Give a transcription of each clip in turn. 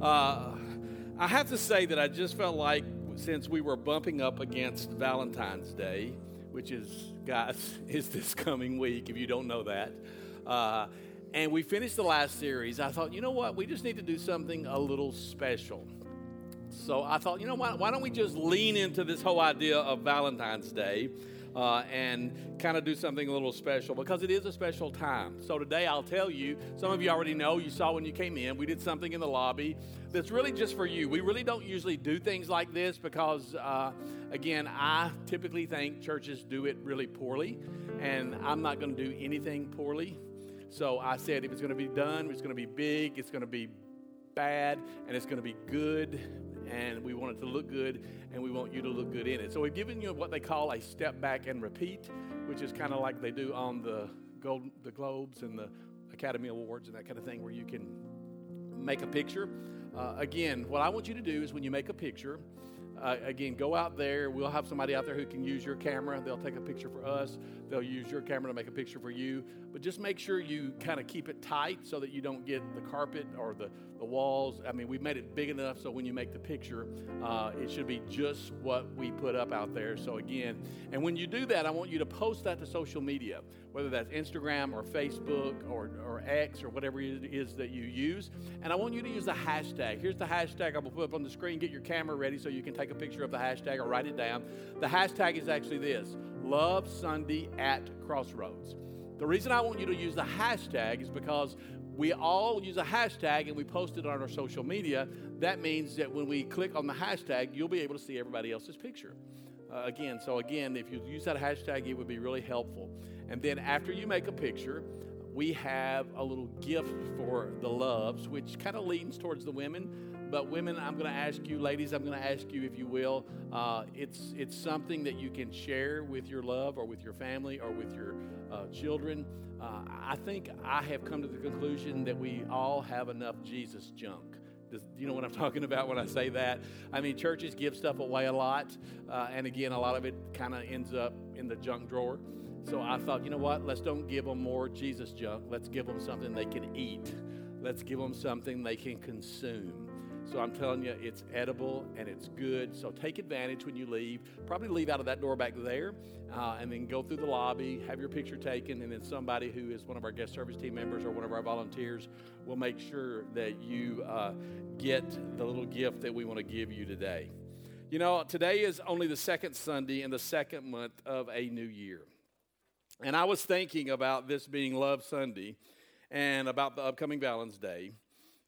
Uh, I have to say that I just felt like since we were bumping up against Valentine's Day, which is, guys, is this coming week, if you don't know that, uh, and we finished the last series, I thought, you know what, we just need to do something a little special. So I thought, you know what, why don't we just lean into this whole idea of Valentine's Day? Uh, and kind of do something a little special because it is a special time. So today I'll tell you, some of you already know, you saw when you came in, we did something in the lobby that's really just for you. We really don't usually do things like this because, uh, again, I typically think churches do it really poorly, and I'm not going to do anything poorly. So I said if it's going to be done, it's going to be big, it's going to be bad, and it's going to be good and we want it to look good, and we want you to look good in it. So we've given you what they call a step back and repeat, which is kind of like they do on the gold, the Globes and the Academy Awards and that kind of thing, where you can make a picture. Uh, again, what I want you to do is when you make a picture, uh, again, go out there. We'll have somebody out there who can use your camera. They'll take a picture for us. They'll use your camera to make a picture for you. But just make sure you kind of keep it tight so that you don't get the carpet or the, the walls. I mean, we've made it big enough so when you make the picture, uh, it should be just what we put up out there. So, again, and when you do that, I want you to post that to social media, whether that's Instagram or Facebook or, or X or whatever it is that you use. And I want you to use the hashtag. Here's the hashtag going to put up on the screen. Get your camera ready so you can take a picture of the hashtag or write it down. The hashtag is actually this Love Sunday at Crossroads. The reason I want you to use the hashtag is because we all use a hashtag and we post it on our social media. That means that when we click on the hashtag, you'll be able to see everybody else's picture. Uh, again, so again, if you use that hashtag, it would be really helpful. And then after you make a picture, we have a little gift for the loves, which kind of leans towards the women. But women, I'm going to ask you, ladies, I'm going to ask you, if you will, uh, it's it's something that you can share with your love or with your family or with your uh, children. Uh, I think I have come to the conclusion that we all have enough Jesus junk. Does, you know what I'm talking about when I say that? I mean, churches give stuff away a lot, uh, and again, a lot of it kind of ends up in the junk drawer. So I thought, you know what? Let's don't give them more Jesus junk. Let's give them something they can eat. Let's give them something they can consume. So I'm telling you, it's edible and it's good. So take advantage when you leave. Probably leave out of that door back there uh, and then go through the lobby, have your picture taken, and then somebody who is one of our guest service team members or one of our volunteers will make sure that you uh, get the little gift that we want to give you today. You know, today is only the second Sunday in the second month of a new year. And I was thinking about this being Love Sunday and about the upcoming Valentine's Day.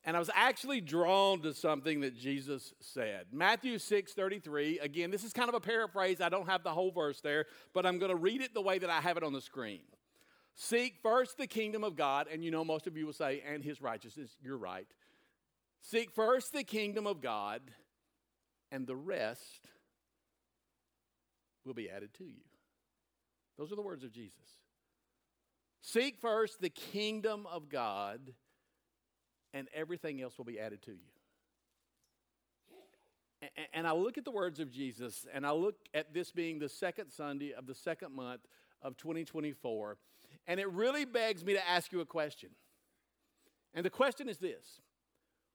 And I was actually drawn to something that Jesus said. Matthew 6 33. Again, this is kind of a paraphrase. I don't have the whole verse there, but I'm going to read it the way that I have it on the screen. Seek first the kingdom of God, and you know, most of you will say, and his righteousness. You're right. Seek first the kingdom of God, and the rest will be added to you. Those are the words of Jesus. Seek first the kingdom of God and everything else will be added to you. And I look at the words of Jesus, and I look at this being the second Sunday of the second month of 2024, and it really begs me to ask you a question. And the question is this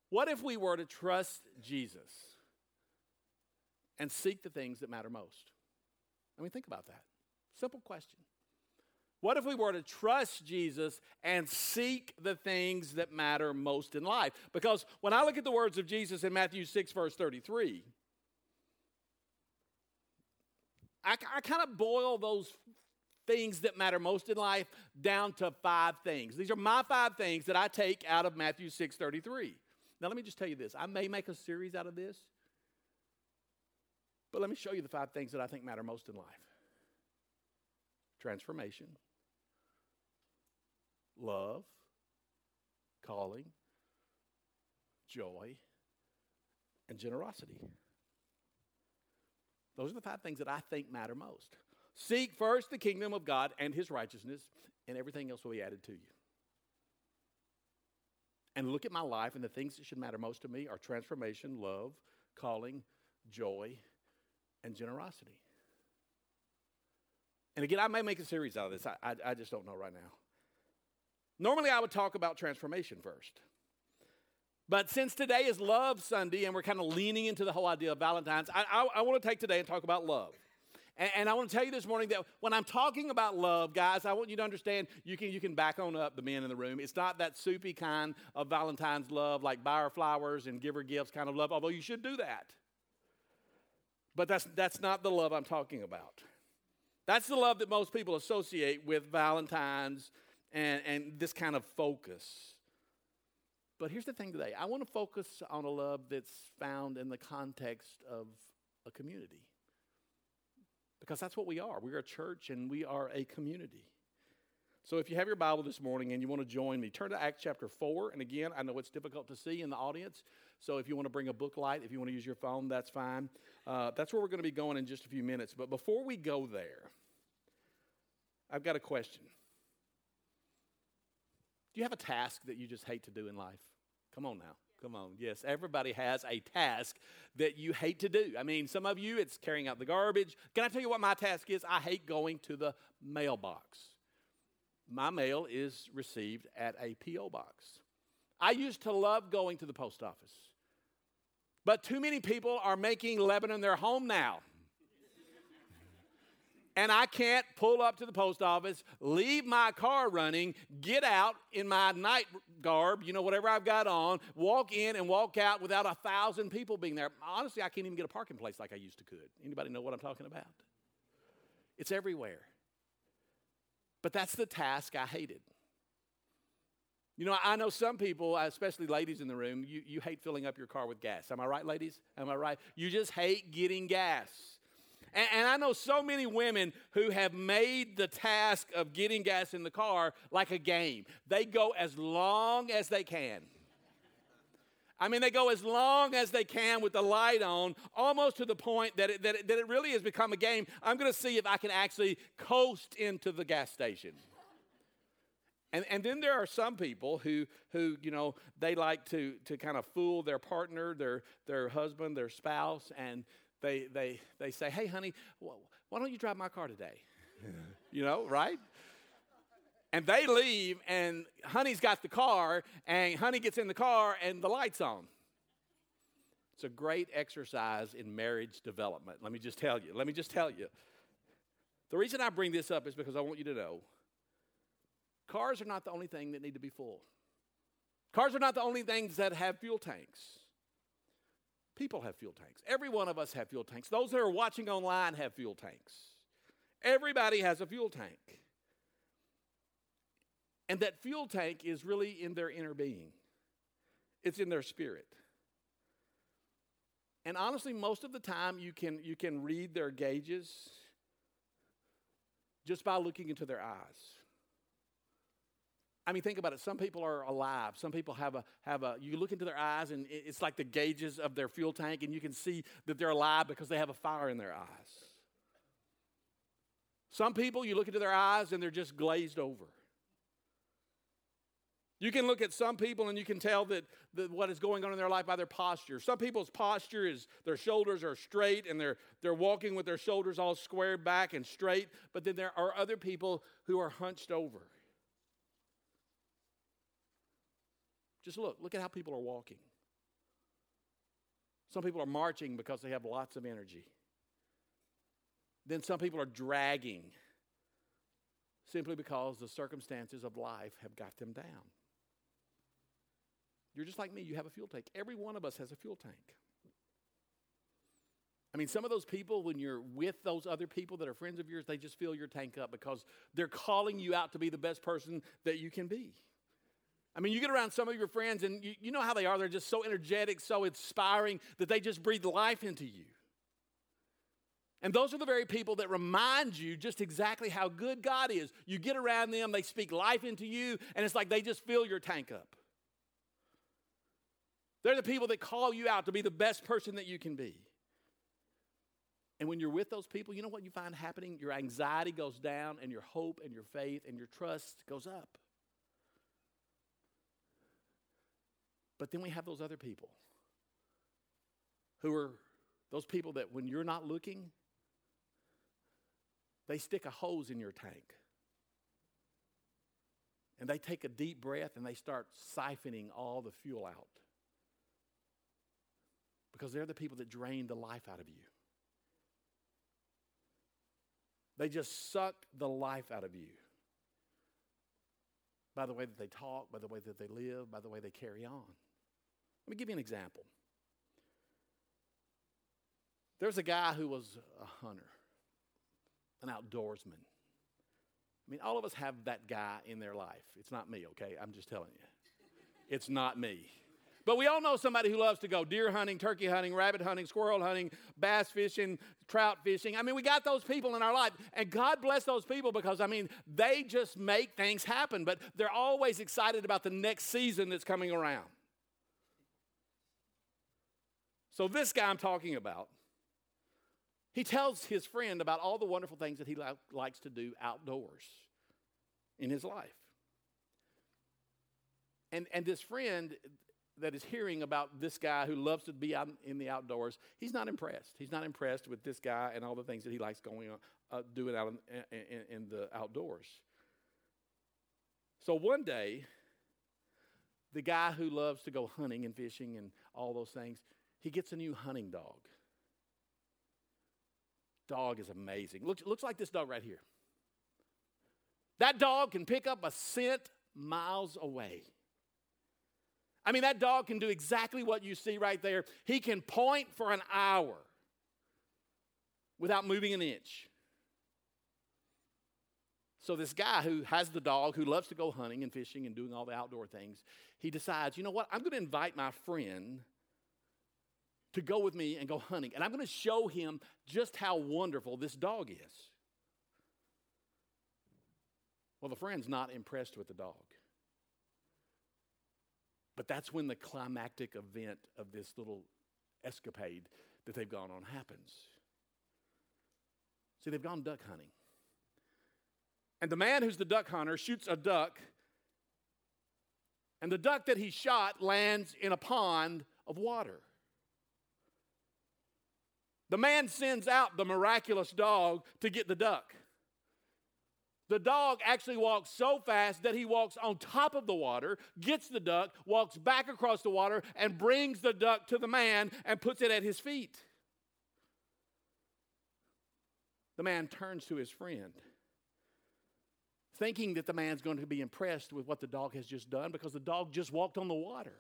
What if we were to trust Jesus and seek the things that matter most? I mean, think about that. Simple question. What if we were to trust Jesus and seek the things that matter most in life? Because when I look at the words of Jesus in Matthew 6, verse 33, I, I kind of boil those things that matter most in life down to five things. These are my five things that I take out of Matthew 6, 33. Now, let me just tell you this I may make a series out of this, but let me show you the five things that I think matter most in life transformation love, calling, joy, and generosity. Those are the five things that I think matter most. Seek first the kingdom of God and his righteousness, and everything else will be added to you. And look at my life, and the things that should matter most to me are transformation, love, calling, joy, and generosity. And again, I may make a series out of this. I, I, I just don't know right now. Normally, I would talk about transformation first. But since today is Love Sunday and we're kind of leaning into the whole idea of Valentine's, I, I, I want to take today and talk about love. And, and, I want to tell you this morning that when I'm talking about love, guys, I want you to understand you can, you can back on up the men in the room. It's not that soupy kind of Valentine's love, like buy her flowers and give her gifts kind of love, although you should do that. But that's, that's not the love I'm talking about. That's the love that most people associate with Valentine's and, and this kind of focus. But here's the thing today I want to focus on a love that's found in the context of a community. Because that's what we are. We're a church and we are a community. So if you have your Bible this morning and you want to join me, turn to Acts chapter 4. And again, I know it's difficult to see in the audience. So if you want to bring a book light, if you want to use your phone, that's fine. Uh, that's where we're going to be going in just a few minutes. But before we go there, I've got a question. Do you have a task that you just hate to do in life? Come on now. Come on. Yes, everybody has a task that you hate to do. I mean, some of you, it's carrying out the garbage. Can I tell you what my task is? I hate going to the mailbox. My mail is received at a P.O. box. I used to love going to the post office. But too many people are making Lebanon their home now and I can't pull up to the post office, leave my car running, get out in my night garb, you know, whatever I've got on, walk in and walk out without a thousand people being there. Honestly, I can't even get a parking place like I used to could. Anybody know what I'm talking about? It's everywhere. But that's the task I hated. You know, I know some people, especially ladies in the room, you, you hate filling up your car with gas. Am I right, ladies? Am I right? You just hate getting gas. And, and, I know so many women who have made the task of getting gas in the car like a game. They go as long as they can. I mean, they go as long as they can with the light on, almost to the point that it, that it, that it really has become a game. I'm going to see if I can actually coast into the gas station. And, and then there are some people who, who, you know, they like to, to kind of fool their partner, their, their husband, their spouse, and they, they, they say, hey, honey, why don't you drive my car today? you know, right? And they leave, and honey's got the car, and honey gets in the car, and the light's on. It's a great exercise in marriage development. Let me just tell you. Let me just tell you. The reason I bring this up is because I want you to know cars are not the only thing that need to be full. Cars are not the only things that have fuel tanks. People have fuel tanks. Every one of us have fuel tanks. Those that are watching online have fuel tanks. Everybody has a fuel tank. And that fuel tank is really in their inner being, it's in their spirit. And honestly, most of the time you can, you can read their gauges just by looking into their eyes. I mean, think about it. Some people are alive. Some people have a have a. You look into their eyes, and it's like the gauges of their fuel tank, and you can see that they're alive because they have a fire in their eyes. Some people, you look into their eyes, and they're just glazed over. You can look at some people and you can tell that, that what is going on in their life by their posture. Some people's posture is their shoulders are straight and they're, they're walking with their shoulders all squared back and straight, but then there are other people who are hunched over. Just look, look at how people are walking. Some people are marching because they have lots of energy. Then some people are dragging simply because the circumstances of life have got them down. You're just like me, you have a fuel tank. Every one of us has a fuel tank. I mean, some of those people, when you're with those other people that are friends of yours, they just fill your tank up because they're calling you out to be the best person that you can be. I mean, you get around some of your friends and you, you know how they are. They're just so energetic, so inspiring that they just breathe life into you. And those are the very people that remind you just exactly how good God is. You get around them, they speak life into you, and it's like they just fill your tank up. They're the people that call you out to be the best person that you can be. And when you're with those people, you know what you find happening? Your anxiety goes down, and your hope and your faith and your trust goes up. But then we have those other people who are those people that when you're not looking, they stick a hose in your tank. And they take a deep breath and they start siphoning all the fuel out. Because they're the people that drain the life out of you. They just suck the life out of you by the way that they talk, by the way that they live, by the way they carry on. Let me give you an example. There's a guy who was a hunter, an outdoorsman. I mean, all of us have that guy in their life. It's not me, okay? I'm just telling you. It's not me. But we all know somebody who loves to go deer hunting, turkey hunting, rabbit hunting, squirrel hunting, bass fishing, trout fishing. I mean, we got those people in our life. And God bless those people because, I mean, they just make things happen, but they're always excited about the next season that's coming around. So, this guy I'm talking about, he tells his friend about all the wonderful things that he li- likes to do outdoors in his life. And, and this friend, that is hearing about this guy who loves to be out in the outdoors, he's not impressed. He's not impressed with this guy and all the things that he likes going on, uh, doing out in, in, in the outdoors. So one day, the guy who loves to go hunting and fishing and all those things, he gets a new hunting dog. Dog is amazing. Looks, looks like this dog right here. That dog can pick up a scent miles away. I mean, that dog can do exactly what you see right there. He can point for an hour without moving an inch. So, this guy who has the dog, who loves to go hunting and fishing and doing all the outdoor things, he decides, you know what? I'm going to invite my friend to go with me and go hunting. And I'm going to show him just how wonderful this dog is. Well, the friend's not impressed with the dog. But that's when the climactic event of this little escapade that they've gone on happens. See, they've gone duck hunting. And the man who's the duck hunter shoots a duck, and the duck that he shot lands in a pond of water. The man sends out the miraculous dog to get the duck. The dog actually walks so fast that he walks on top of the water, gets the duck, walks back across the water, and brings the duck to the man and puts it at his feet. The man turns to his friend, thinking that the man's going to be impressed with what the dog has just done because the dog just walked on the water.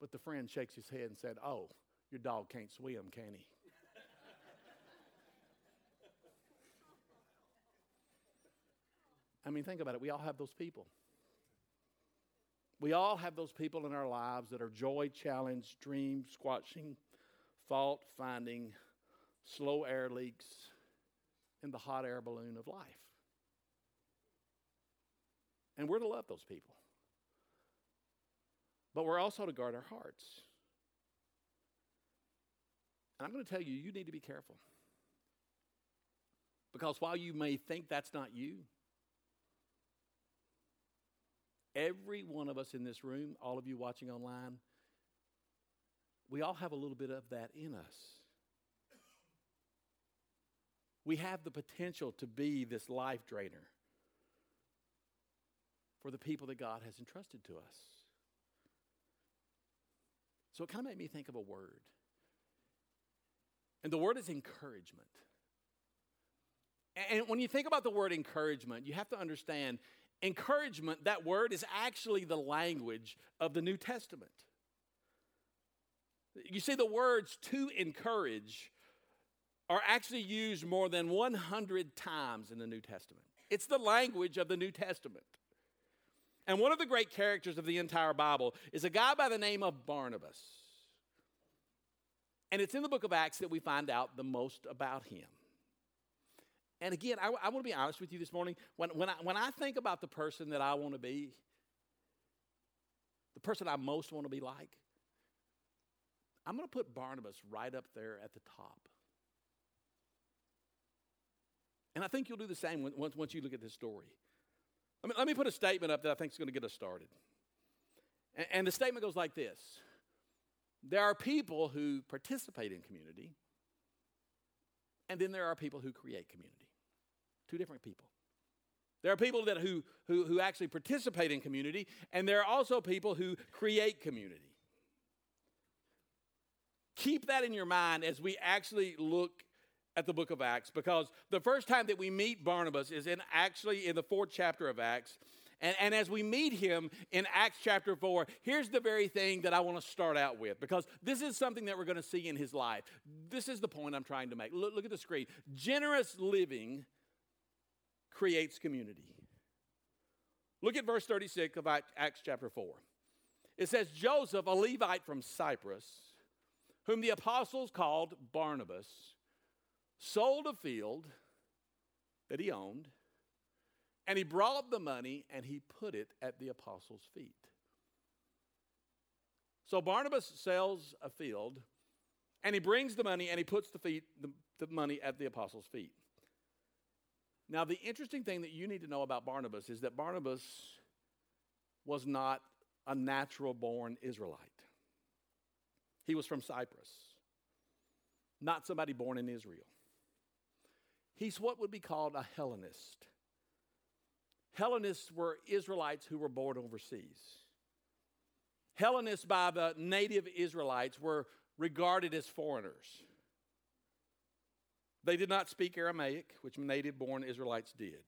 But the friend shakes his head and said, Oh, your dog can't swim, can he? I mean, think about it. We all have those people. We all have those people in our lives that are joy challenged, dream squashing, fault finding, slow air leaks in the hot air balloon of life. And we're to love those people. But we're also to guard our hearts. And I'm going to tell you, you need to be careful. Because while you may think that's not you, Every one of us in this room, all of you watching online, we all have a little bit of that in us. We have the potential to be this life drainer for the people that God has entrusted to us. So it kind of made me think of a word. And the word is encouragement. And when you think about the word encouragement, you have to understand encouragement, that word is actually the language of the New Testament. You see, the words to encourage are actually used more than 100 times in the New Testament. It's the language of the New Testament. And one of the great characters of the entire Bible is a guy by the name of Barnabas. And it's in the book of Acts that we find out the most about him. And again, I, I want to be honest with you this morning. When, when, I, when I think about the person that I want to be, the person I most want to be like, I'm going to put Barnabas right up there at the top. And I think you'll do the same once, once you look at this story. Let me, let me put a statement up that I think is going to get us started. And, and the statement goes like this There are people who participate in community, and then there are people who create community. Two different people. There are people that who, who, who actually participate in community, and there are also people who create community. keep that in your mind as we actually look at the book of Acts because the first time that we meet Barnabas is in actually in the fourth chapter of Acts. And, and as we meet him in Acts chapter 4, here's the very thing that I want to start out with because this is something that we're going to see in his life. This is the point I'm trying to make. Look, look at the screen. Generous living creates community. Look at verse 36 of Acts chapter 4. It says, Joseph, a Levite from Cyprus, whom the apostles called Barnabas, sold a field that he owned, and he brought the money and he put it at the apostles' feet. So Barnabas sells a field, and he brings the money and he puts the, feet, the, the money at the apostles' feet. Now, the interesting thing that you need to know about Barnabas is that Barnabas was not a natural born Israelite. He was from Cyprus, not somebody born in Israel. He's what would be called a Hellenist. Hellenists were Israelites who were born overseas. Hellenists by the native Israelites were regarded as foreigners. They did not speak Aramaic, which native born Israelites did.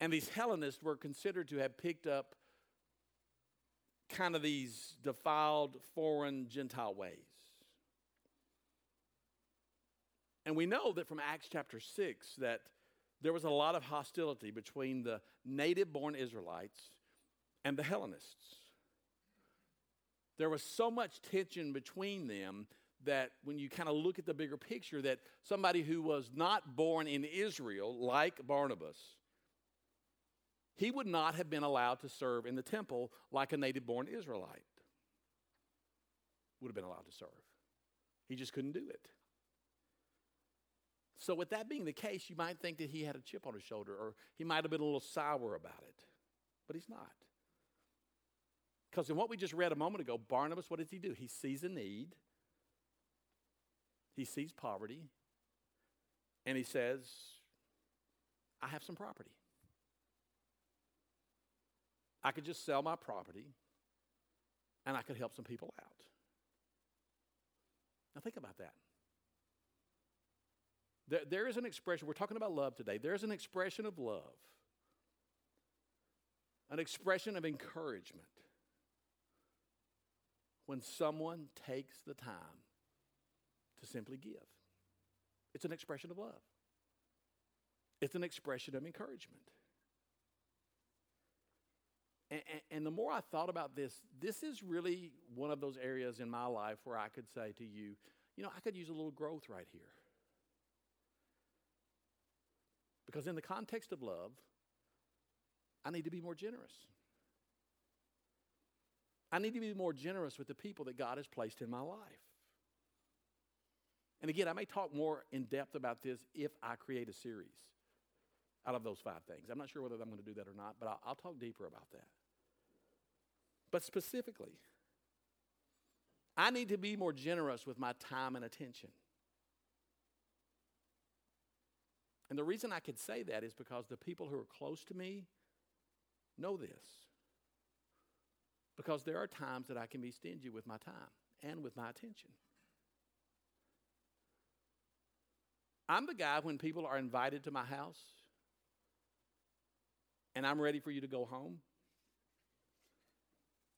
And these Hellenists were considered to have picked up kind of these defiled foreign Gentile ways. And we know that from Acts chapter 6 that there was a lot of hostility between the native born Israelites and the Hellenists. There was so much tension between them that when you kind of look at the bigger picture, that somebody who was not born in Israel, like Barnabas, he would not have been allowed to serve in the temple like a native born Israelite would have been allowed to serve. He just couldn't do it. So, with that being the case, you might think that he had a chip on his shoulder or he might have been a little sour about it, but he's not. Because in what we just read a moment ago, Barnabas, what does he do? He sees a need, he sees poverty, and he says, I have some property. I could just sell my property and I could help some people out. Now, think about that. There, there is an expression, we're talking about love today. There's an expression of love, an expression of encouragement when someone takes the time to simply give. It's an expression of love, it's an expression of encouragement. And, and, and, the more I thought about this, this is really one of those areas in my life where I could say to you, you know, I could use a little growth right here. Because in the context of love, I need to be more generous. I need to be more generous with the people that God has placed in my life. And again, I may talk more in depth about this if I create a series out of those five things. I'm not sure whether I'm going to do that or not, but I'll, I'll talk deeper about that. But specifically, I need to be more generous with my time and attention. And the reason I could say that is because the people who are close to me know this. Because there are times that I can be stingy with my time and with my attention. I'm the guy when people are invited to my house and I'm ready for you to go home.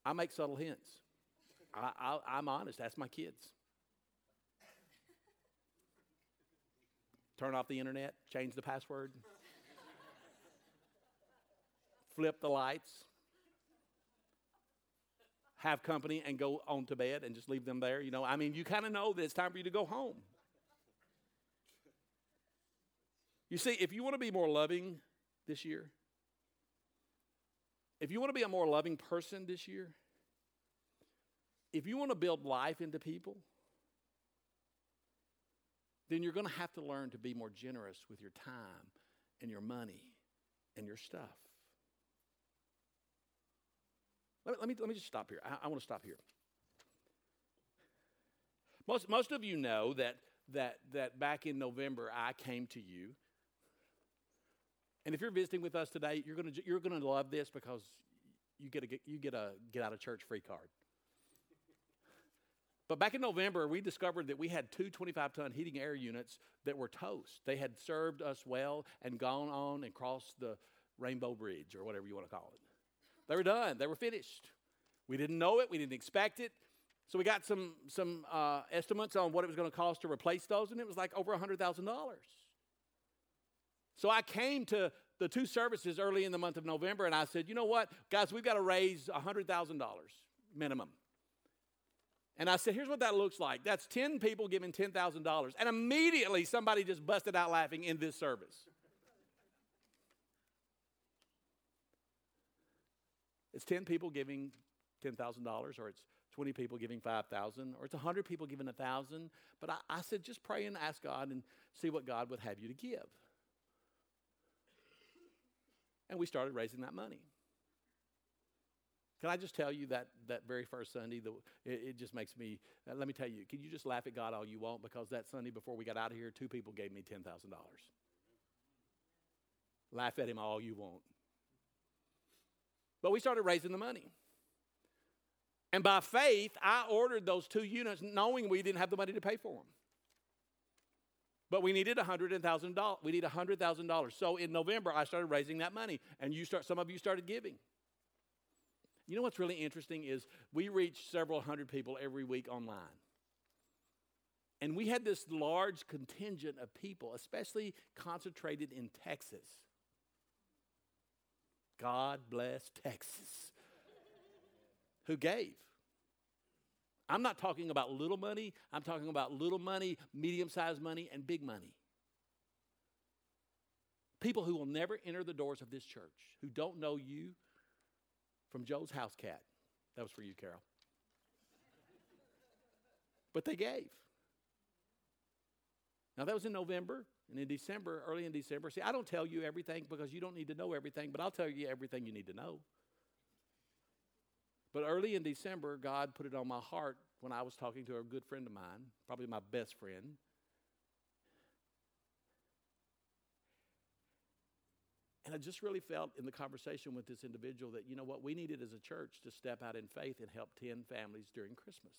I make subtle hints. I, am honest. That's my kids. Turn off the internet, change the password, flip the lights, have company, and go on to bed and just leave them there. You know, I mean, you kind of know that it's time for you to go home. You see, if you want to be more loving this year, if you want to be a more loving person this year, if you want to build life into people, then you're going to have to learn to be more generous with your time and your money and your stuff. Let me, let me, let me just stop here. I, I want to stop here. Most, most of you know that, that, that back in November I came to you. And if you're visiting with us today, you're going to, you're going to love this because you get a, you get a get out of church free card. But back in November, we discovered that we had two 25 ton heating air units that were toast. They had served us well and gone on and crossed the Rainbow Bridge or whatever you want to call it. They were done, they were finished. We didn't know it, we didn't expect it. So we got some, some uh, estimates on what it was going to cost to replace those, and it was like over $100,000. So I came to the two services early in the month of November and I said, you know what, guys, we've got to raise $100,000 minimum. And I said, here's what that looks like. That's 10 people giving $10,000. And immediately somebody just busted out laughing in this service. It's 10 people giving $10,000 or it's 20 people giving 5,000 or it's 100 people giving 1,000. But I, I said, just pray and ask God and see what God would have you to give. And we started raising that money. Can I just tell you that that very first Sunday, the, it, it, just makes me, uh, let me tell you, can you just laugh at God all you want? Because that Sunday before we got out of here, two people gave me $10,000. Laugh at him all you want. But we started raising the money. And by faith, I ordered those two units knowing we didn't have the money to pay for them. But we needed $100,000. We need $100,000. So in November, I started raising that money. And you start, some of you started giving. You know what's really interesting is we reach several hundred people every week online. And we had this large contingent of people, especially concentrated in Texas. God bless Texas, who gave. I'm not talking about little money, I'm talking about little money, medium sized money, and big money. People who will never enter the doors of this church, who don't know you from Joe's house cat. That was for you, Carol. But they gave. Now, that was in November. And in December, early in December, see, I don't tell you everything because you don't need to know everything, but I'll tell you everything you need to know. But early in December, God put it on my heart when I was talking to a good friend of mine, probably my best friend. And I just really felt in the conversation with this individual that, you know what, we needed as a church to step out in faith and help 10 families during Christmas.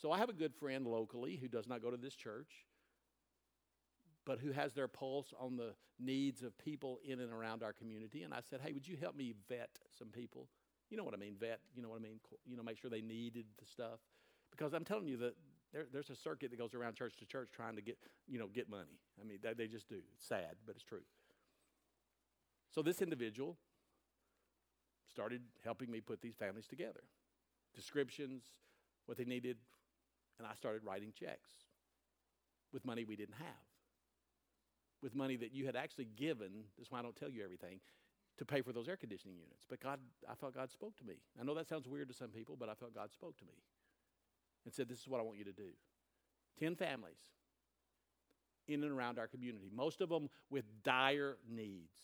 So I have a good friend locally who does not go to this church, but who has their pulse on the needs of people in and around our community. And I said, hey, would you help me vet some people? You know what I mean, vet, you know what I mean? You know, make sure they needed the stuff. Because I'm telling you that there, there's a circuit that goes around church to church trying to get, you know, get money. I mean, they, they just do. It's sad, but it's true. So this individual started helping me put these families together. Descriptions, what they needed, and I started writing checks with money we didn't have. With money that you had actually given, that's why I don't tell you everything, to pay for those air conditioning units. But God, I felt God spoke to me. I know that sounds weird to some people, but I felt God spoke to me and said, This is what I want you to do. 10 families in and around our community, most of them with dire needs.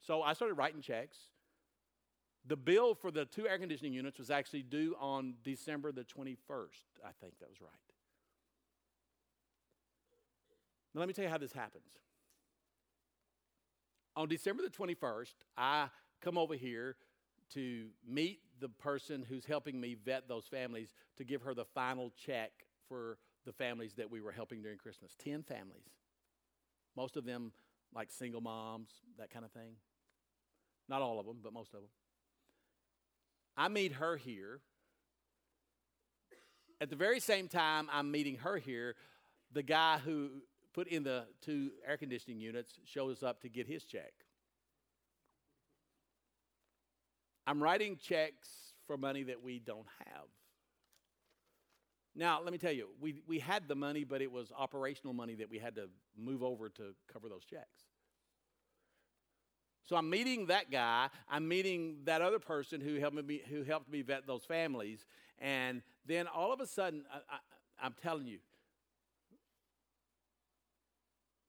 So I started writing checks. The bill for the two air conditioning units was actually due on December the 21st. I think that was right. Now, let me tell you how this happens. On December the 21st, I come over here to meet the person who's helping me vet those families to give her the final check for the families that we were helping during Christmas. 10 families. Most of them like single moms, that kind of thing. Not all of them, but most of them. I meet her here. At the very same time I'm meeting her here, the guy who put in the two air conditioning units shows up to get his check. I'm writing checks for money that we don't have. Now, let me tell you, we, we had the money, but it was operational money that we had to move over to cover those checks. So I'm meeting that guy. I'm meeting that other person who helped me, who helped me vet those families. And then all of a sudden, I, I, I'm telling you,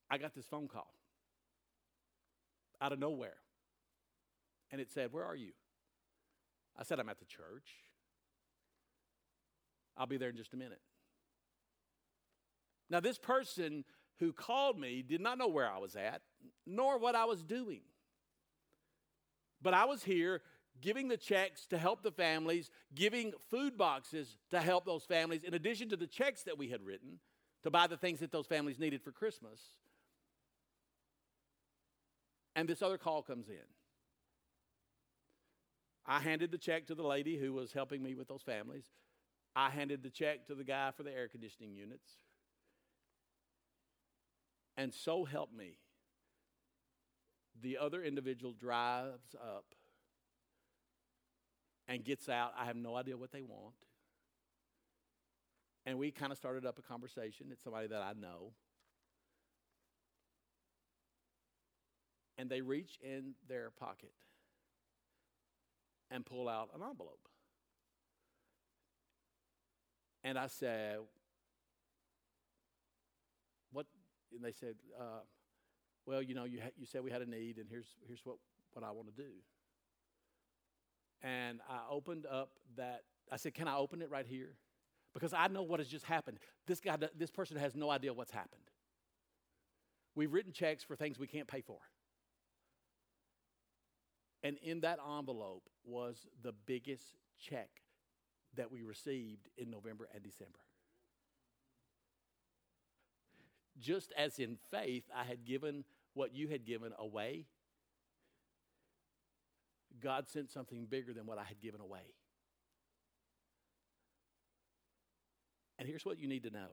I got this phone call out of nowhere. And it said, Where are you? I said, I'm at the church. I'll be there in just a minute. Now, this person who called me did not know where I was at, nor what I was doing. But I was here giving the checks to help the families, giving food boxes to help those families, in addition to the checks that we had written to buy the things that those families needed for Christmas. And this other call comes in. I handed the check to the lady who was helping me with those families. I handed the check to the guy for the air conditioning units. And so help me. The other individual drives up and gets out. I have no idea what they want. And we kind of started up a conversation. It's somebody that I know. And they reach in their pocket and pull out an envelope. And I said, What? And they said, uh, Well, you know, you, ha- you said we had a need, and here's, here's what, what I want to do. And I opened up that, I said, Can I open it right here? Because I know what has just happened. This guy, this person has no idea what's happened. We've written checks for things we can't pay for. And in that envelope was the biggest check that we received in November and December. Just as in faith, I had given what you had given away, God sent something bigger than what I had given away. And here's what you need to know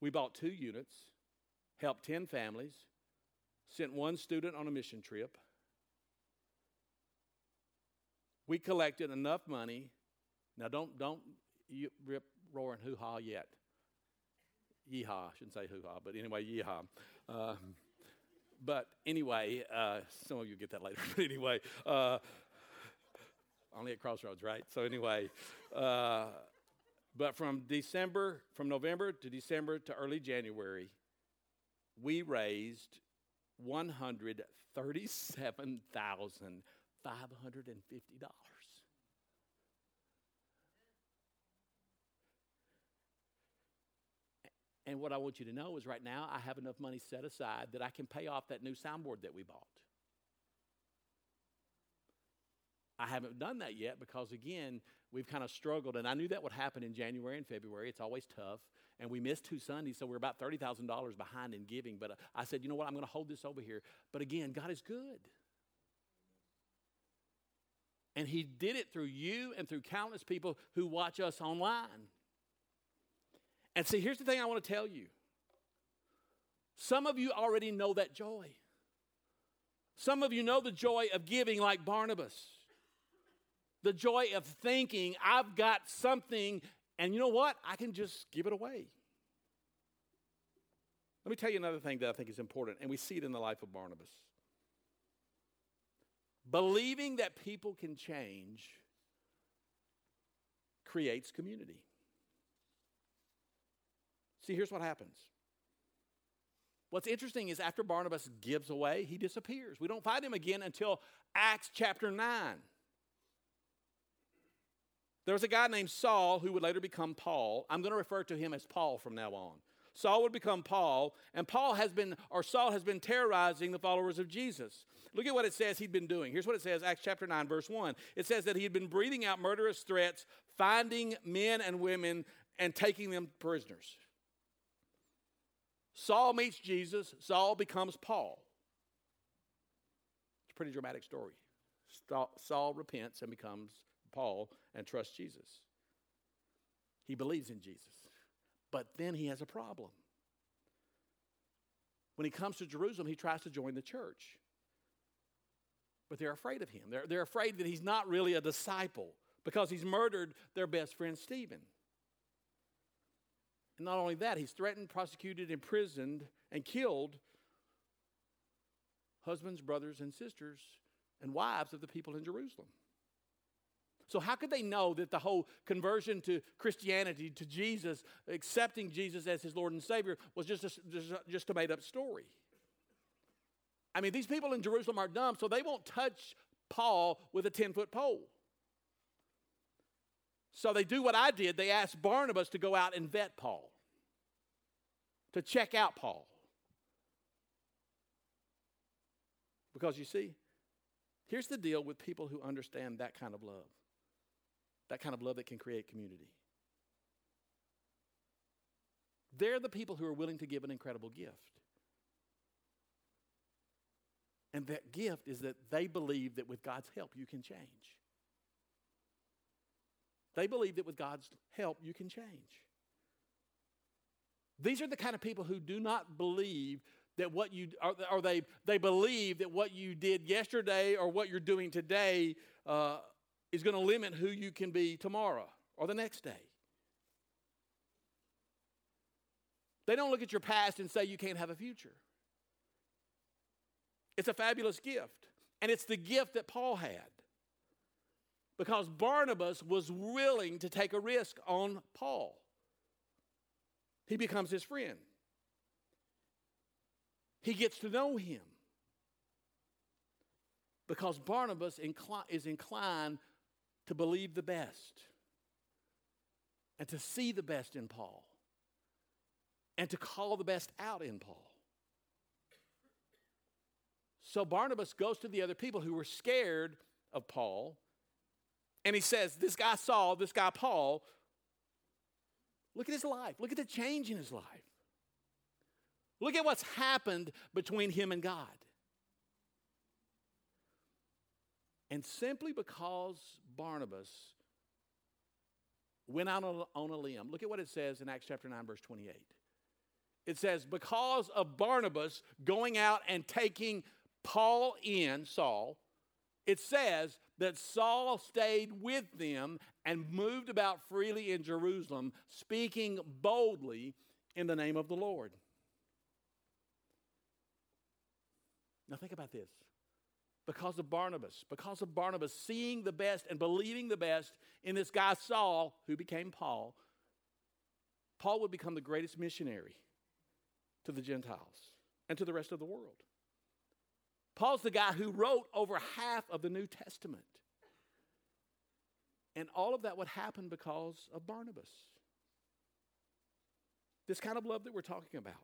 we bought two units, helped 10 families, sent one student on a mission trip. We collected enough money. Now, don't don't rip roaring hoo ha yet. Yeehaw, I shouldn't say hoo ha, but anyway, yeehaw. Uh, but anyway, uh, some of you get that later. But anyway, uh, only at Crossroads, right? So anyway, uh, but from December, from November to December to early January, we raised $137,550. And what I want you to know is right now I have enough money set aside that I can pay off that new soundboard that we bought. I haven't done that yet because, again, we've kind of struggled. And I knew that would happen in January and February. It's always tough. And we missed two Sundays, so we're about $30,000 behind in giving. But uh, I said, you know what? I'm going to hold this over here. But again, God is good. And He did it through you and through countless people who watch us online. And see, here's the thing I want to tell you some of you already know that joy. Some of you know the joy of giving, like Barnabas the joy of thinking, I've got something, and you know what? I can just give it away. Let me tell you another thing that I think is important, and we see it in the life of Barnabas. Believing that people can change creates community. See, here's what happens. What's interesting is after Barnabas gives away, he disappears. We don't find him again until Acts chapter 9. There was a guy named Saul who would later become Paul. I'm going to refer to him as Paul from now on. Saul would become Paul, and Paul has been, or Saul has been terrorizing the followers of Jesus. Look at what it says he'd been doing. Here's what it says, Acts chapter 9, verse 1. It says that he had been breathing out murderous threats, finding men and women, and taking them prisoners. Saul meets Jesus, Saul becomes Paul. It's a pretty dramatic story. Saul repents and becomes Paul and trusts Jesus. He believes in Jesus. But then he has a problem. When he comes to Jerusalem, he tries to join the church. But they're afraid of him. They're, they're afraid that he's not really a disciple because he's murdered their best friend, Stephen. And not only that, he's threatened, prosecuted, imprisoned, and killed husbands, brothers, and sisters, and wives of the people in Jerusalem. So, how could they know that the whole conversion to Christianity, to Jesus, accepting Jesus as his Lord and Savior, was just a, just just a made up story? I mean, these people in Jerusalem are dumb, so they won't touch Paul with a 10 foot pole. So they do what I did. They asked Barnabas to go out and vet Paul, to check out Paul. Because you see, Here's the deal with people who understand that kind of love that kind of love that can create community. They're the people who are willing to give an incredible gift. And that gift is that they believe that with God's help, you can change. They believe that with God's help, you can change. These are the kind of people who do not believe that what you, or, or they, they believe that what you did yesterday or what you're doing today uh, is going to limit who you can be tomorrow or the next day. They don't look at your past and say you can't have a future. It's a fabulous gift. And it's the gift that Paul had. Because Barnabas was willing to take a risk on Paul. He becomes his friend. He gets to know him. Because Barnabas is inclined to believe the best and to see the best in Paul and to call the best out in Paul. So Barnabas goes to the other people who were scared of Paul and he says, This guy Saul, this guy Paul, look at his life. Look at the change in his life. Look at what's happened between him and God. And simply because Barnabas went out on a limb, look at what it says in Acts chapter 9, verse 28. It says, because of Barnabas going out and taking Paul in, Saul, it says that Saul stayed with them and moved about freely in Jerusalem, speaking boldly in the name of the Lord. Now, think about this because of Barnabas, because of Barnabas seeing the best and believing the best in this guy Saul, who became Paul, Paul would become the greatest missionary to the Gentiles and to the rest of the world. Paul's the guy who wrote over half of the New Testament. And all of that would happen because of Barnabas. This kind of love that we're talking about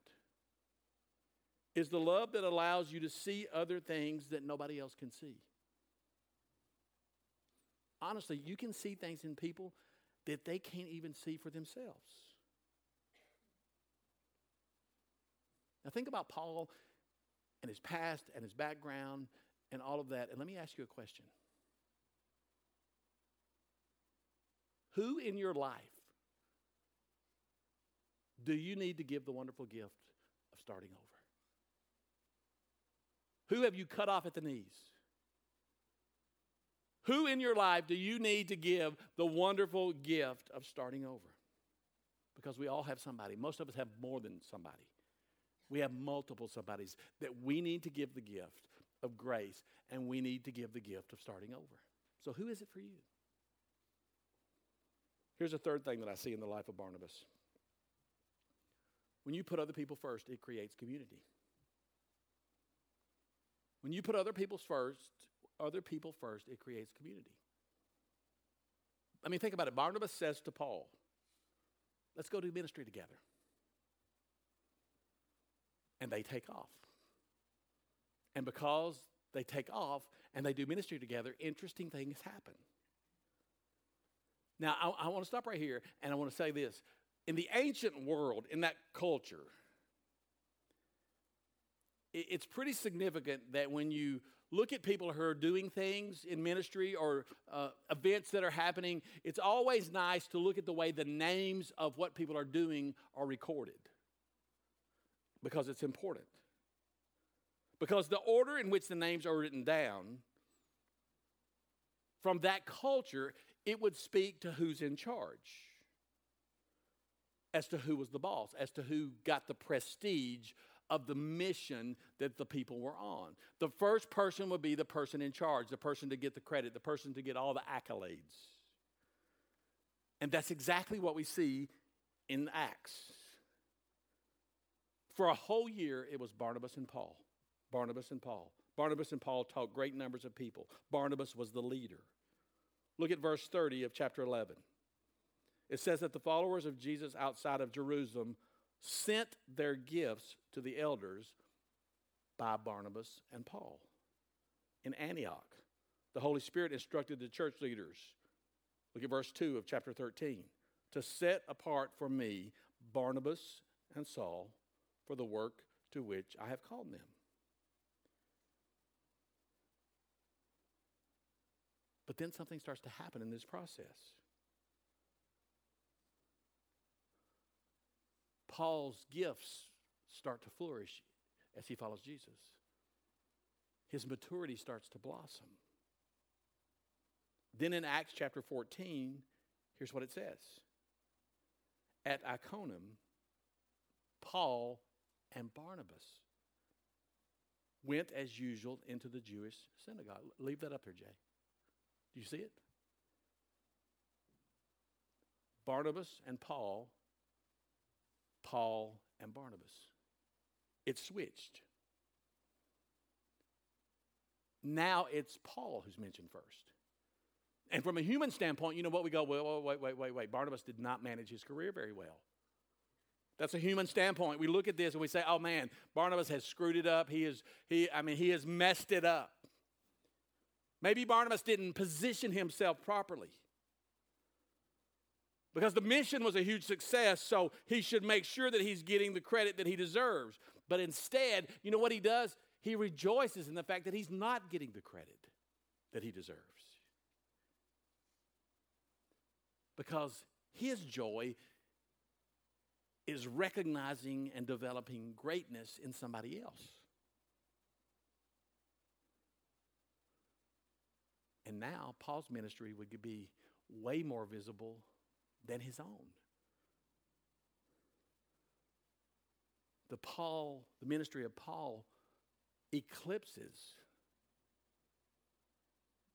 is the love that allows you to see other things that nobody else can see. Honestly, you can see things in people that they can't even see for themselves. Now, think about Paul and his past and his background and all of that. And let me ask you a question Who in your life do you need to give the wonderful gift of starting over? Who have you cut off at the knees? Who in your life do you need to give the wonderful gift of starting over? Because we all have somebody. Most of us have more than somebody. We have multiple somebodies that we need to give the gift of grace and we need to give the gift of starting over. So, who is it for you? Here's a third thing that I see in the life of Barnabas. When you put other people first, it creates community. When you put other people first, other people first, it creates community. I mean, think about it. Barnabas says to Paul, Let's go do ministry together. And they take off. And because they take off and they do ministry together, interesting things happen. Now, I, I want to stop right here and I want to say this. In the ancient world, in that culture, it's pretty significant that when you look at people who are doing things in ministry or uh, events that are happening, it's always nice to look at the way the names of what people are doing are recorded. Because it's important. Because the order in which the names are written down, from that culture, it would speak to who's in charge, as to who was the boss, as to who got the prestige of the mission that the people were on. The first person would be the person in charge, the person to get the credit, the person to get all the accolades. And that's exactly what we see in Acts. For a whole year, it was Barnabas and Paul. Barnabas and Paul. Barnabas and Paul taught great numbers of people. Barnabas was the leader. Look at verse 30 of chapter 11. It says that the followers of Jesus outside of Jerusalem sent their gifts to the elders by Barnabas and Paul in Antioch. the Holy Spirit instructed the church leaders. Look at verse 2 of chapter 13 to set apart for me Barnabas and Saul for the work to which I have called them. But then something starts to happen in this process. Paul's gifts start to flourish as he follows Jesus. His maturity starts to blossom. Then in Acts chapter 14, here's what it says At Iconium, Paul and Barnabas went as usual into the Jewish synagogue. Leave that up there, Jay. Do you see it? Barnabas and Paul, Paul and Barnabas. It switched. Now it's Paul who's mentioned first. And from a human standpoint, you know what we go, well, wait, wait, wait, wait. Barnabas did not manage his career very well. That's a human standpoint. We look at this and we say, oh man, Barnabas has screwed it up. He is, he, I mean, he has messed it up. Maybe Barnabas didn't position himself properly. Because the mission was a huge success, so he should make sure that he's getting the credit that he deserves. But instead, you know what he does? He rejoices in the fact that he's not getting the credit that he deserves. Because his joy is recognizing and developing greatness in somebody else. And now Paul's ministry would be way more visible than his own. The Paul, the ministry of Paul eclipses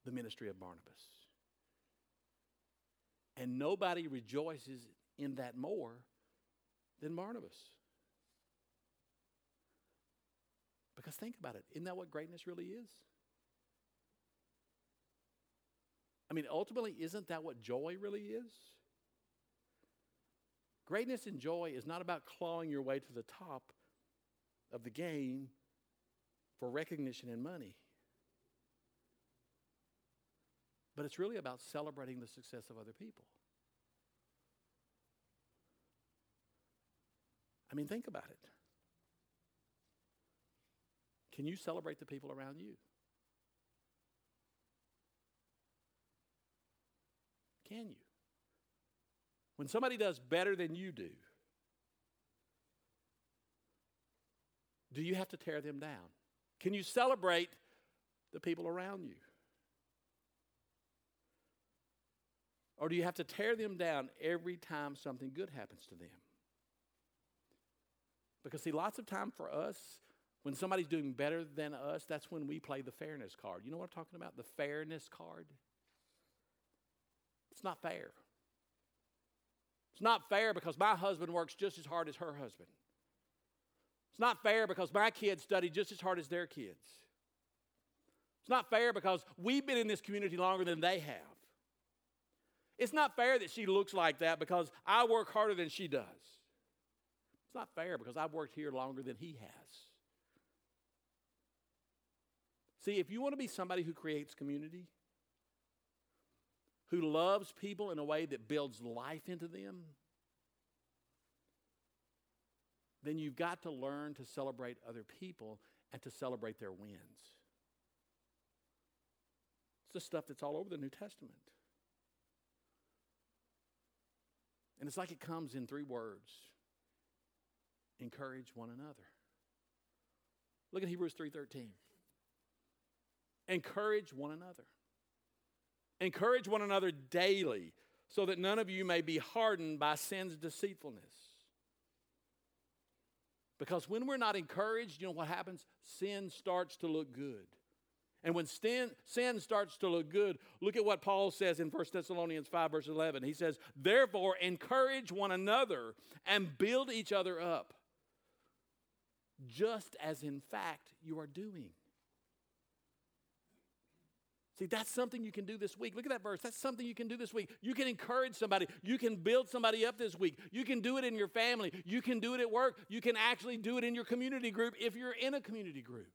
the ministry of Barnabas. And nobody rejoices in that more than Barnabas. Because think about it, isn't that what greatness really is? I mean, ultimately, isn't that what joy really is? Greatness and joy is not about clawing your way to the top of the game for recognition and money. But it's really about celebrating the success of other people. I mean, think about it. Can you celebrate the people around you? Can you? When somebody does better than you do, do you have to tear them down? Can you celebrate the people around you? Or do you have to tear them down every time something good happens to them? Because, see, lots of time for us, when somebody's doing better than us, that's when we play the fairness card. You know what I'm talking about? The fairness card. It's not fair. It's not fair because my husband works just as hard as her husband. It's not fair because my kids study just as hard as their kids. It's not fair because we've been in this community longer than they have. It's not fair that she looks like that because I work harder than she does. It's not fair because I've worked here longer than he has. See, if you want to be somebody who creates community, who loves people in a way that builds life into them, then you've got to learn to celebrate other people and to celebrate their wins. It's the stuff that's all over the New Testament. And it's like it comes in three words encourage one another. Look at Hebrews 3:13. Encourage one another. Encourage one another daily so that none of you may be hardened by sin's deceitfulness. Because when we're not encouraged, you know what happens? Sin starts to look good. And when sin, sin starts to look good, look at what Paul says in 1 Thessalonians 5, verse 11. He says, Therefore, encourage one another and build each other up, just as in fact you are doing. See, that's something you can do this week. Look at that verse. That's something you can do this week. You can encourage somebody. You can build somebody up this week. You can do it in your family. You can do it at work. You can actually do it in your community group if you're in a community group.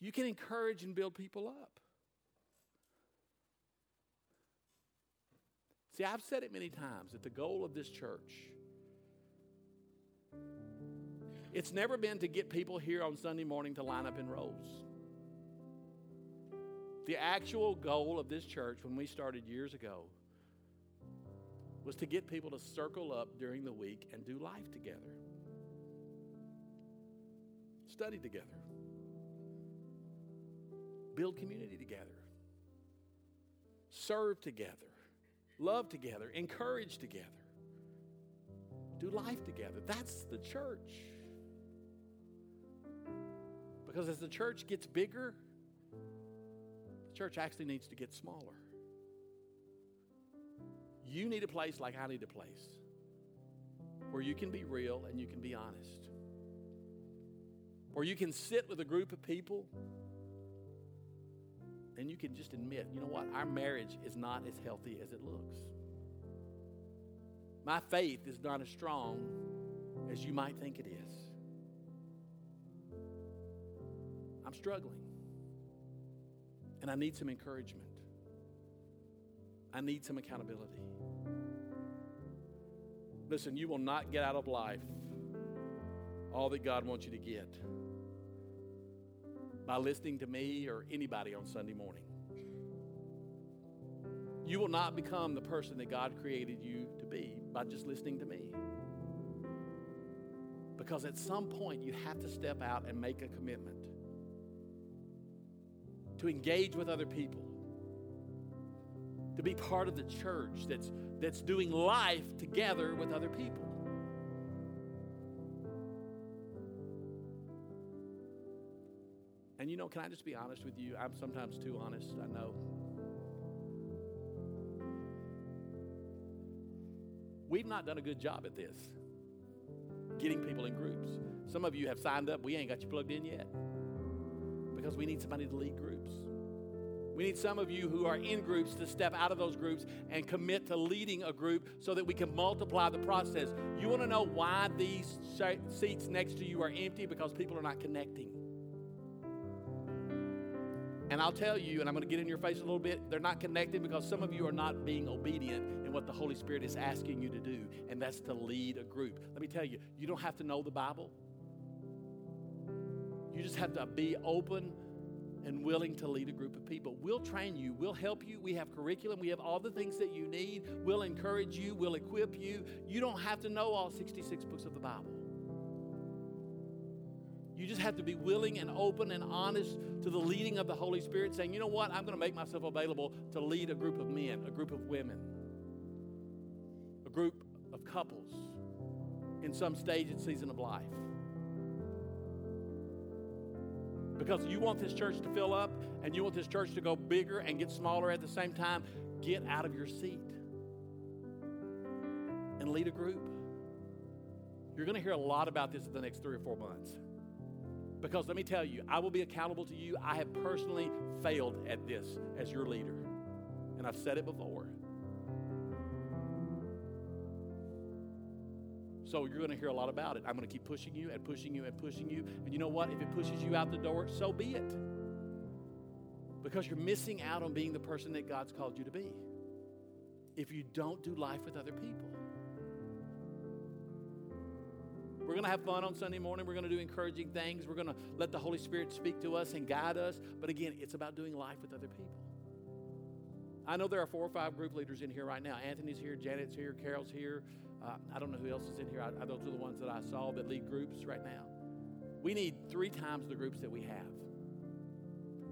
You can encourage and build people up. See, I've said it many times that the goal of this church it's never been to get people here on Sunday morning to line up in rows. The actual goal of this church when we started years ago was to get people to circle up during the week and do life together, study together, build community together, serve together, love together, encourage together, do life together. That's the church. Because as the church gets bigger, church actually needs to get smaller. You need a place like I need a place where you can be real and you can be honest. Where you can sit with a group of people and you can just admit, you know what, our marriage is not as healthy as it looks. My faith is not as strong as you might think it is. I'm struggling. And I need some encouragement. I need some accountability. Listen, you will not get out of life all that God wants you to get by listening to me or anybody on Sunday morning. You will not become the person that God created you to be by just listening to me. Because at some point, you have to step out and make a commitment to engage with other people, to be part of the church that's, that's doing life together with other people. And you know, can I just be honest with you? I'm sometimes too honest, I know. We've not done a good job at this, getting people in groups. Some of you have signed up, we ain't got you plugged in yet because we need somebody to lead groups. We need some of you who are in groups to step out of those groups and commit to leading a group so that we can multiply the process. You want to know why these seats next to you are empty? Because people are not connecting. And I'll tell you, and I'm going to get in your face a little bit, they're not connecting because some of you are not being obedient in what the Holy Spirit is asking you to do, and that's to lead a group. Let me tell you, you don't have to know the Bible. You just have to be open and willing to lead a group of people. We'll train you, we'll help you. We have curriculum, we have all the things that you need. We'll encourage you, we'll equip you. You don't have to know all 66 books of the Bible. You just have to be willing and open and honest to the leading of the Holy Spirit, saying, you know what, I'm going to make myself available to lead a group of men, a group of women, a group of couples in some stage and season of life because you want this church to fill up and you want this church to go bigger and get smaller at the same time, get out of your seat and lead a group. You're going to hear a lot about this in the next three or four months. Because let me tell you, I will be accountable to you. I have personally failed at this as your leader. And I've said it before. So you're going to hear a lot about it. I'm going to keep pushing you and pushing you and pushing you. And you know what? If it pushes you out the door, so be it. Because you're missing out on being the person that God's called you to be. If you don't do life with other people. We're going to have fun on Sunday morning. We're going to do encouraging things. We're going to let the Holy Spirit speak to us and guide us. But again, it's about doing life with other people. I know there are four or five group leaders in here right now. Anthony's here, Janet's here, Carol's here. Uh, I don't know who else is in here. I, I, those are the ones that I saw that lead groups right now. We need three times the groups that we have.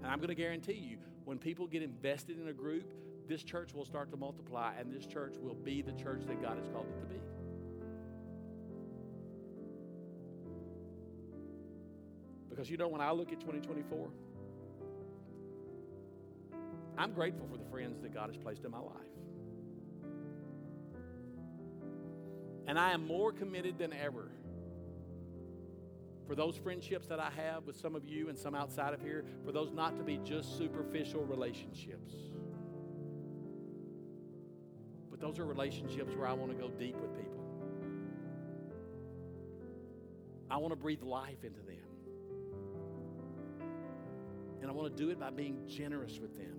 And I'm going to guarantee you, when people get invested in a group, this church will start to multiply, and this church will be the church that God has called it to be. Because you know, when I look at 2024, I'm grateful for the friends that God has placed in my life. And I am more committed than ever for those friendships that I have with some of you and some outside of here, for those not to be just superficial relationships. But those are relationships where I want to go deep with people. I want to breathe life into them. And I want to do it by being generous with them.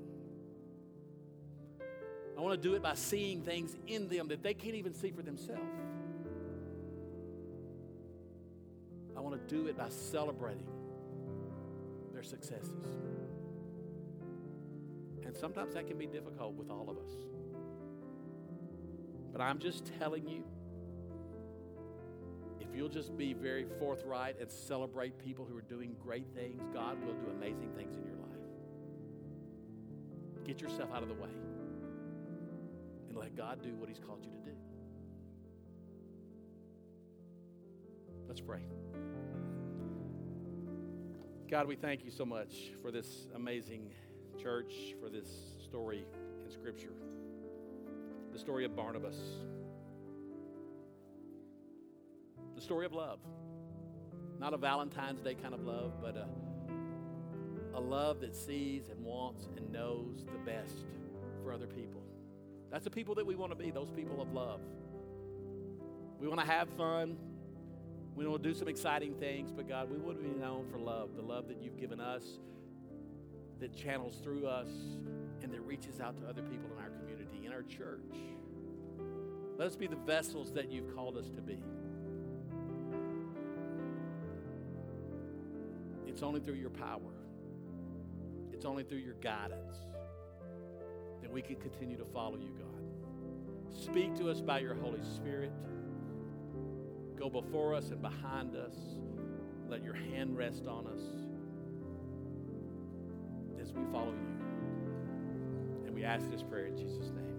I want to do it by seeing things in them that they can't even see for themselves. Do it by celebrating their successes. And sometimes that can be difficult with all of us. But I'm just telling you, if you'll just be very forthright and celebrate people who are doing great things, God will do amazing things in your life. Get yourself out of the way and let God do what He's called you to do. Let's pray. God, we thank you so much for this amazing church, for this story in Scripture, the story of Barnabas, the story of love. Not a Valentine's Day kind of love, but a, a love that sees and wants and knows the best for other people. That's the people that we want to be, those people of love. We want to have fun. We want to do some exciting things, but God, we want to be known for love, the love that you've given us, that channels through us, and that reaches out to other people in our community, in our church. Let us be the vessels that you've called us to be. It's only through your power, it's only through your guidance that we can continue to follow you, God. Speak to us by your Holy Spirit. Go before us and behind us. Let your hand rest on us as we follow you. And we ask this prayer in Jesus' name.